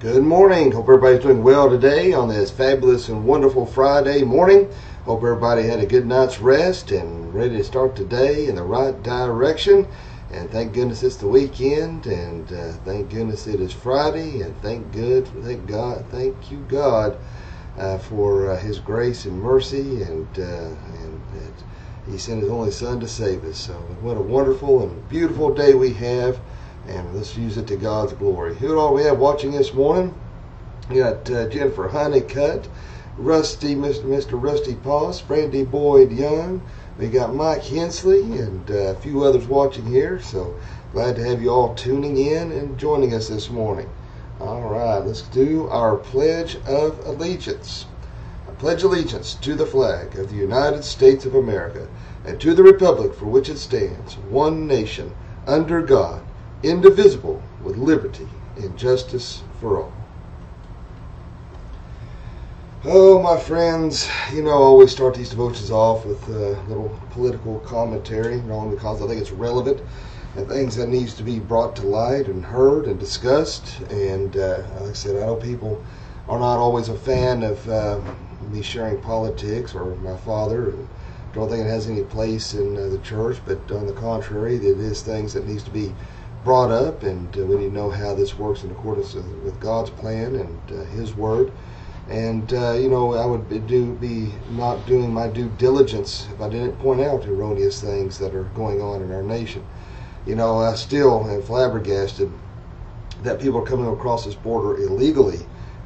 Good morning. Hope everybody's doing well today on this fabulous and wonderful Friday morning. Hope everybody had a good night's rest and ready to start today in the right direction. And thank goodness it's the weekend, and uh, thank goodness it is Friday, and thank good, thank God, thank you God uh, for uh, His grace and mercy, and uh, and He sent His only Son to save us. So what a wonderful and beautiful day we have and let's use it to God's glory. Who all we have watching this morning? We got uh, Jennifer Honeycutt, Rusty, Mr. Mr. Rusty Poss, Brandy Boyd Young. We got Mike Hensley and uh, a few others watching here. So glad to have you all tuning in and joining us this morning. All right, let's do our Pledge of Allegiance. I pledge allegiance to the flag of the United States of America and to the republic for which it stands, one nation, under God indivisible, with liberty and justice for all. Oh, my friends, you know, I always start these devotions off with a little political commentary, only because I think it's relevant and things that needs to be brought to light and heard and discussed. And uh, like I said, I know people are not always a fan of uh, me sharing politics or my father. And don't think it has any place in uh, the church, but on the contrary, it is things that needs to be brought up, and uh, we need to know how this works in accordance with God's plan and uh, His Word. And uh, you know, I would do be not doing my due diligence if I didn't point out erroneous things that are going on in our nation. You know, I still am flabbergasted that people are coming across this border illegally,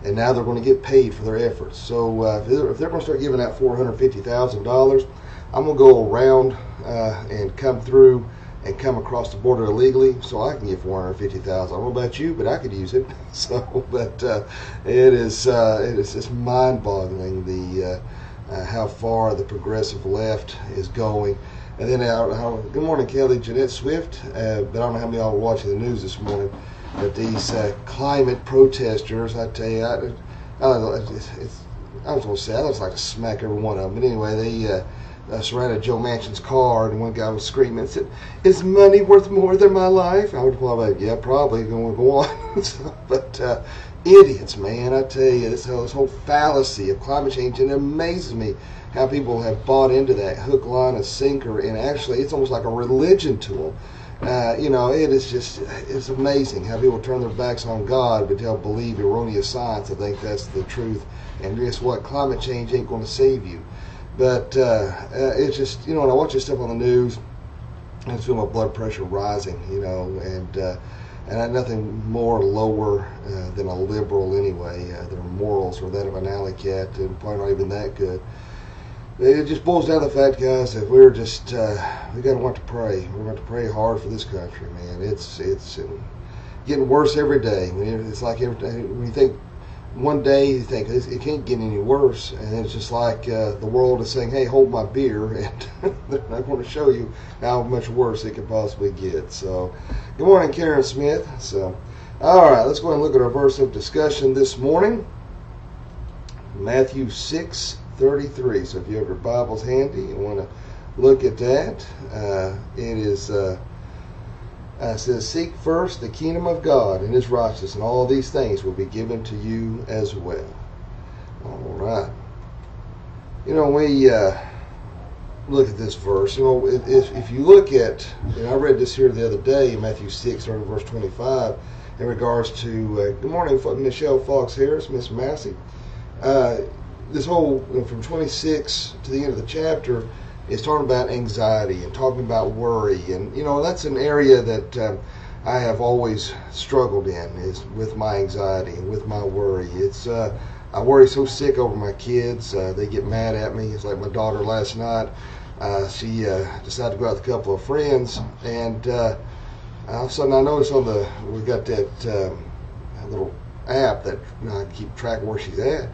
and now they're going to get paid for their efforts. So uh, if they're, if they're going to start giving out four hundred fifty thousand dollars, I'm going to go around uh, and come through and come across the border illegally, so I can get 450,000. I don't know about you, but I could use it. So, but uh, it is uh, it is just mind-boggling the uh, uh, how far the progressive left is going. And then, uh, good morning, Kelly, Jeanette Swift. Uh, but I don't know how many of y'all watching the news this morning. But these climate protesters, I tell you, I, I don't know. It's, it's, I was to say I just like to smack every one of them. But anyway, they uh, surrounded Joe Manchin's car, and one guy was screaming said, "Is money worth more than my life?" I would reply, "Yeah, probably." Going to go on, so, but uh, idiots, man! I tell you, this whole, this whole fallacy of climate change, and it amazes me how people have bought into that hook, line, and sinker, and actually, it's almost like a religion to them. Uh, you know, it is just, it's amazing how people turn their backs on God, but they'll believe erroneous science and think that's the truth. And guess what? Climate change ain't going to save you. But uh, uh, it's just, you know, when I watch this stuff on the news, I just feel my blood pressure rising, you know, and uh, and nothing more lower uh, than a liberal anyway. Uh, their morals or that of an alley cat, and probably not even that good. It just boils down to the fact, guys, that we're just uh, we got to want to pray. We're going to pray hard for this country, man. It's it's getting worse every day. It's like every day when you think one day you think it can't get any worse, and it's just like uh, the world is saying, "Hey, hold my beer," and not going to show you how much worse it could possibly get. So, good morning, Karen Smith. So, all right, let's go ahead and look at our verse of discussion this morning, Matthew six thirty three. So, if you have your Bibles handy, you want to look at that. Uh, it is. Uh, uh, says, Seek first the kingdom of God and his righteousness, and all these things will be given to you as well. All right. You know, we uh, look at this verse. You know, if, if you look at, and I read this here the other day, in Matthew 6, starting verse 25, in regards to, uh, good morning, Michelle Fox Harris, Miss Massey. Uh, this whole, you know, from 26 to the end of the chapter, is talking about anxiety and talking about worry, and you know that's an area that um, I have always struggled in is with my anxiety and with my worry. It's uh, I worry so sick over my kids; uh, they get mad at me. It's like my daughter last night. Uh, she uh, decided to go out with a couple of friends, and uh, all of a sudden I noticed on the we got that, um, that little app that you know, I keep track of where she's at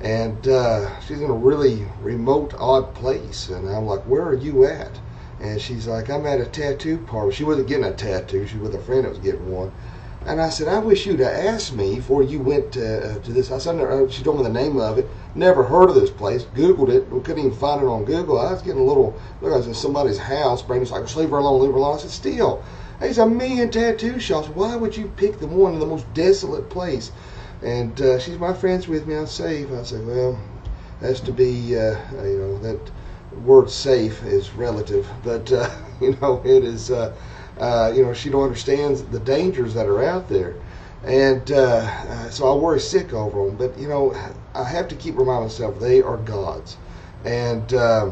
and uh, she's in a really remote, odd place. And I'm like, "Where are you at?" And she's like, "I'm at a tattoo parlor." She wasn't getting a tattoo; she was with a friend that was getting one. And I said, "I wish you'd have asked me before you went to, uh, to this." I said, uh, "She told me the name of it. Never heard of this place. Googled it. We couldn't even find it on Google. I was getting a little. Look, I was in somebody's house. Brandon's like, "Leave her alone. Leave her alone." I said, "Still." There's a million tattoo shops. Why would you pick the one in the most desolate place? And uh, she's my friends with me. I'm safe. I said, well, that's to be, uh, you know, that word safe is relative, but uh, you know, it is. Uh, uh, you know, she don't understand the dangers that are out there, and uh, uh, so I worry sick over them. But you know, I have to keep reminding myself they are God's, and uh,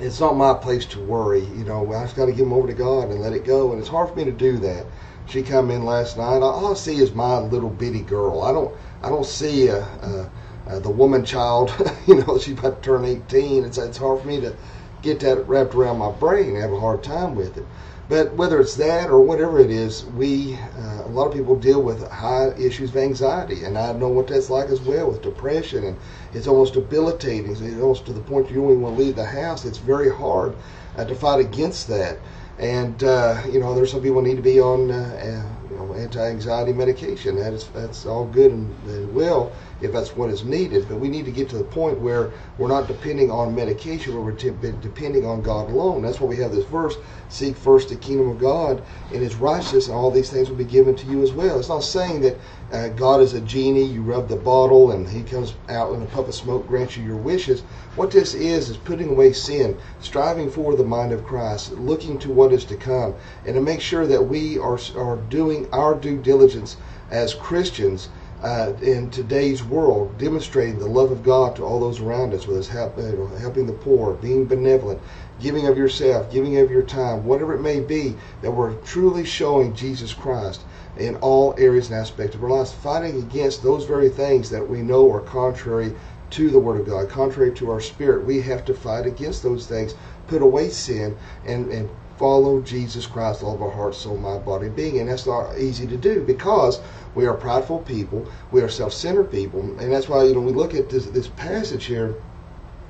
it's not my place to worry. You know, I just got to give them over to God and let it go. And it's hard for me to do that. She come in last night. All I see is my little bitty girl. I don't. I don't see a, a, a the woman child. you know, she's about to turn 18. It's it's hard for me to get that wrapped around my brain. I have a hard time with it. But whether it's that or whatever it is, we uh, a lot of people deal with high issues of anxiety, and I know what that's like as well with depression, and it's almost debilitating. It's almost to the point you don't even want to leave the house. It's very hard uh, to fight against that, and uh, you know there's some people need to be on uh, you know anti-anxiety medication. That is that's all good and, and well if that's what is needed. But we need to get to the point where we're not depending on medication, but we're depending on God alone. That's why we have this verse: "Seek first the kingdom of God and His righteousness, and all these things will be given to you as well." It's not saying that uh, God is a genie. You rub the bottle and He comes out in a puff of smoke, grants you your wishes. What this is is putting away sin, striving for the mind of Christ, looking to what is to come, and to make sure that we are are doing our due diligence as Christians uh, in today's world, demonstrating the love of God to all those around us, whether it's help, you know, helping the poor, being benevolent, giving of yourself, giving of your time, whatever it may be, that we're truly showing Jesus Christ in all areas and aspects of our lives, fighting against those very things that we know are contrary to the Word of God, contrary to our spirit. We have to fight against those things, put away sin, and, and follow Jesus Christ all of our heart, soul, mind, body, and being. And that's not easy to do because we are prideful people, we are self-centered people, and that's why you know we look at this this passage here,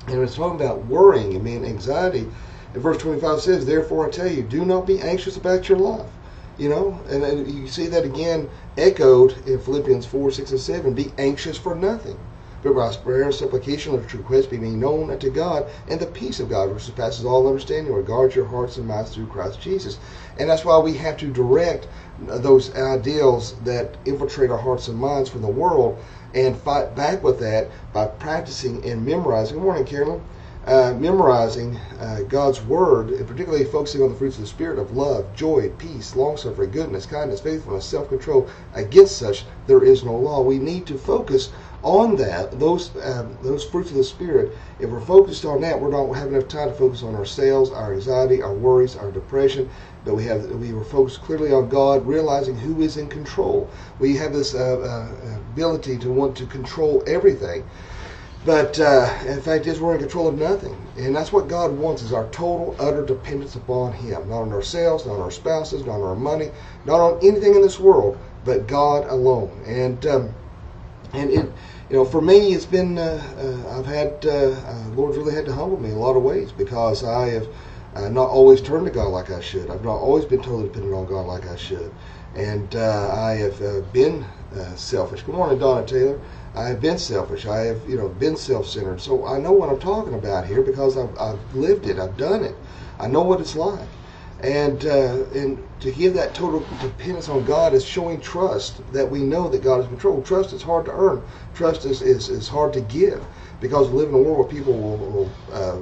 and it's talking about worrying and being anxiety. And verse 25 says, "Therefore I tell you, do not be anxious about your life." You know, and, and you see that again echoed in Philippians 4, 6, and 7. Be anxious for nothing but by prayer and supplication let your requests be made known unto God, and the peace of God, which surpasses all understanding, will guard your hearts and minds through Christ Jesus. And that's why we have to direct those ideals that infiltrate our hearts and minds from the world and fight back with that by practicing and memorizing. Good morning, Carolyn. Uh, memorizing uh, God's Word, and particularly focusing on the fruits of the Spirit of love, joy, peace, long suffering, goodness, kindness, faithfulness, self control. Against such there is no law. We need to focus on that, those um, those fruits of the Spirit, if we're focused on that, we don't have enough time to focus on ourselves, our anxiety, our worries, our depression. But we have we were focused clearly on God, realizing who is in control. We have this uh, uh, ability to want to control everything. But uh, in fact, is we're in control of nothing, and that's what God wants: is our total, utter dependence upon Him, not on ourselves, not on our spouses, not on our money, not on anything in this world, but God alone. And um, and it, you know, for me, it's been uh, uh, I've had uh, uh, Lord's really had to humble me in a lot of ways because I have uh, not always turned to God like I should. I've not always been totally dependent on God like I should, and uh, I have been selfish. Good morning, Donna Taylor. I have been selfish. I have, you know, been self-centered. So I know what I'm talking about here because I've, I've lived it. I've done it. I know what it's like and uh, and to give that total dependence on God is showing trust that we know that God is in control. Trust is hard to earn. Trust is, is, is hard to give because we live in a world where people will, will uh,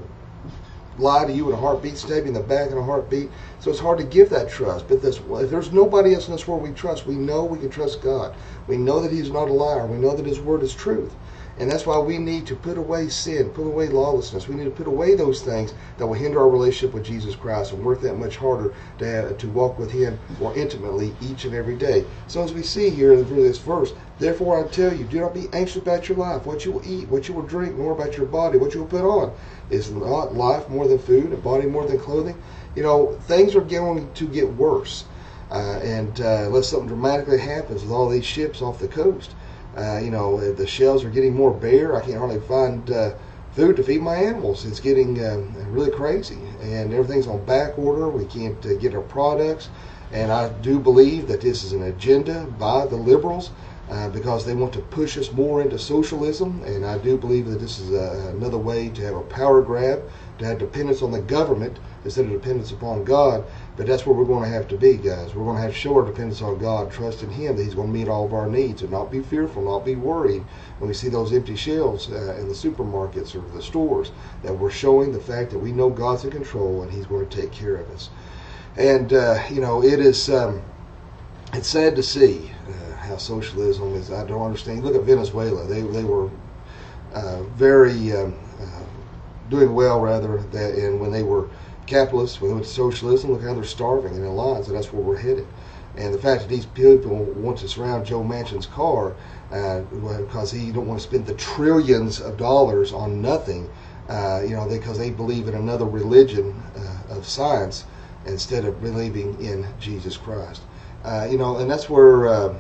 lie to you in a heartbeat, stab you in the back in a heartbeat. So it's hard to give that trust. But this, if there's nobody else in this world we trust, we know we can trust God. We know that He's not a liar. We know that His word is truth. And that's why we need to put away sin, put away lawlessness. We need to put away those things that will hinder our relationship with Jesus Christ and work that much harder to, have, to walk with Him more intimately each and every day. So as we see here in this verse, therefore I tell you, do not be anxious about your life, what you will eat, what you will drink, nor about your body, what you will put on. Is not life more than food, and body more than clothing? You know, things are going to get worse. Uh, and uh, unless something dramatically happens with all these ships off the coast, uh, you know, the shelves are getting more bare. I can't hardly find uh, food to feed my animals. It's getting uh, really crazy, and everything's on back order. We can't uh, get our products, and I do believe that this is an agenda by the liberals uh, because they want to push us more into socialism, and I do believe that this is uh, another way to have a power grab, to have dependence on the government instead of dependence upon God. But that's where we're going to have to be, guys. We're going to have to show our dependence on God, trust in Him that He's going to meet all of our needs, and not be fearful, not be worried when we see those empty shelves uh, in the supermarkets or the stores. That we're showing the fact that we know God's in control and He's going to take care of us. And uh, you know, it is um, it's sad to see uh, how socialism is. I don't understand. Look at Venezuela. They they were uh, very um, uh, doing well rather that, and when they were capitalists, when they went to socialism, look how they're starving and in lives, and that's where we're headed. And the fact that these people want to surround Joe Manchin's car uh, because he don't want to spend the trillions of dollars on nothing, uh, you know, because they, they, believe in another religion uh, of science instead of believing in Jesus Christ. Uh, you know, and that's where, uh,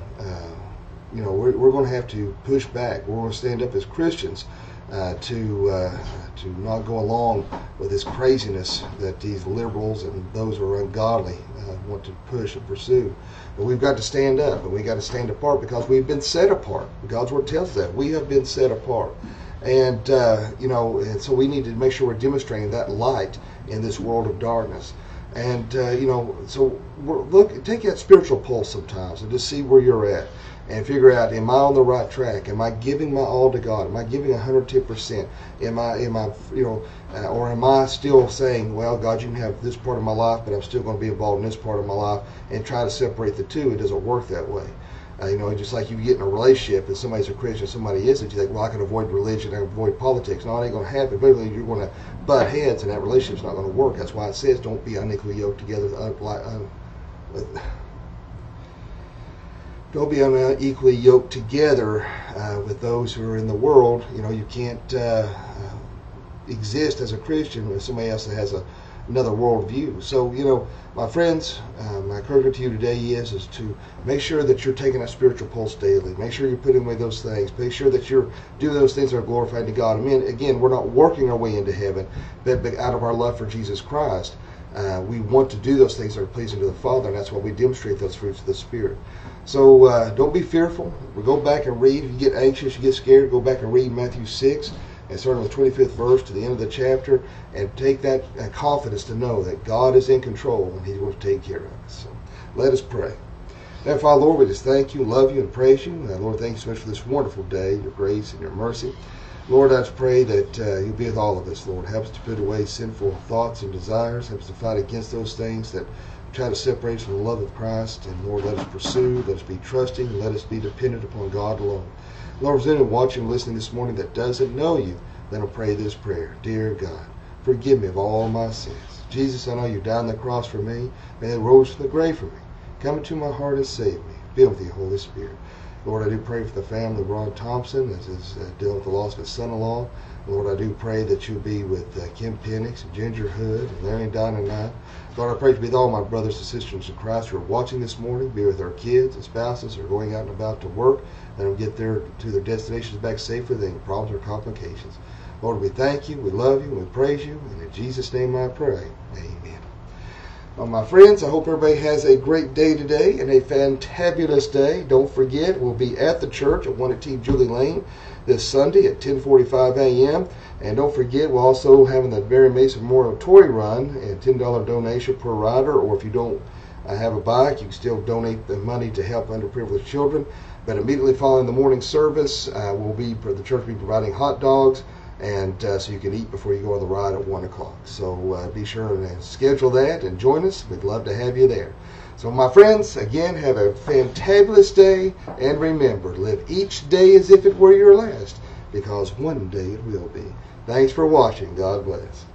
you know, we're, we're going to have to push back. We're going to stand up as Christians uh, to uh, to not go along with this craziness that these liberals and those who are ungodly uh, want to push and pursue. But we've got to stand up, and we've got to stand apart because we've been set apart. God's word tells us that we have been set apart, and uh, you know, and so we need to make sure we're demonstrating that light in this world of darkness. And uh, you know, so look, take that spiritual pulse sometimes, and just see where you're at and figure out am I on the right track? Am I giving my all to God? Am I giving 110%? Am I am I you know uh, or am I still saying, well, God, you can have this part of my life, but I'm still going to be involved in this part of my life and try to separate the two? It doesn't work that way. Uh, you know, just like you get in a relationship and somebody's a Christian, somebody isn't, you think, well, I can avoid religion, I can avoid politics. No, it ain't going to happen. Eventually, you're going to butt heads, and that relationship's not going to work. That's why it says, don't be unequally yoked together with, don't be unequally yoked together uh, with those who are in the world. You know, you can't uh, uh, exist as a Christian with somebody else that has a, another worldview. So, you know, my friends, uh, my encouragement to you today is is to make sure that you're taking a spiritual pulse daily. Make sure you're putting away those things. Make sure that you're doing those things that are glorifying to God. I mean, again, we're not working our way into heaven, but, but out of our love for Jesus Christ. Uh, we want to do those things that are pleasing to the Father, and that's why we demonstrate those fruits of the Spirit. So uh, don't be fearful. Go back and read. If you get anxious, you get scared, go back and read Matthew 6 and start on the 25th verse to the end of the chapter and take that confidence to know that God is in control and He's going to take care of us. So let us pray. Now, Father, Lord, we just thank you, love you, and praise you. Uh, Lord, thank you so much for this wonderful day, your grace and your mercy. Lord, I just pray that uh, you'll be with all of us, Lord. Help us to put away sinful thoughts and desires. Help us to fight against those things that try to separate us from the love of Christ. And Lord, let us pursue, let us be trusting, let us be dependent upon God alone. Lord, if anyone watching and listening this morning that doesn't know you, then I'll pray this prayer. Dear God, forgive me of all my sins. Jesus, I know you died on the cross for me. May you rose from the grave for me. Come into my heart and save me. Be with the Holy Spirit. Lord, I do pray for the family of Ron Thompson as is uh, dealing with the loss of his son-in-law. Lord, I do pray that you be with uh, Kim Penix and Ginger Hood and Larry and Donna and I. Lord, I pray to be with all my brothers and sisters in Christ who are watching this morning. Be with our kids and spouses who are going out and about to work. Let them get there to their destinations back safely any problems or complications. Lord, we thank you, we love you, we praise you, and in Jesus' name I pray. Amen. Well, my friends, I hope everybody has a great day today and a fantabulous day. Don't forget, we'll be at the church at 118 Julie Lane this Sunday at 10:45 a.m. And don't forget, we're also having the Mary Mason Memorial Toy Run, a $10 donation per rider. Or if you don't uh, have a bike, you can still donate the money to help underprivileged children. But immediately following the morning service, uh, will be the church will be providing hot dogs, and uh, so you can eat before you go on the ride at one o'clock. So uh, be sure to schedule that and join us. We'd love to have you there. So, my friends, again, have a fantabulous day, and remember, live each day as if it were your last, because one day it will be. Thanks for watching. God bless.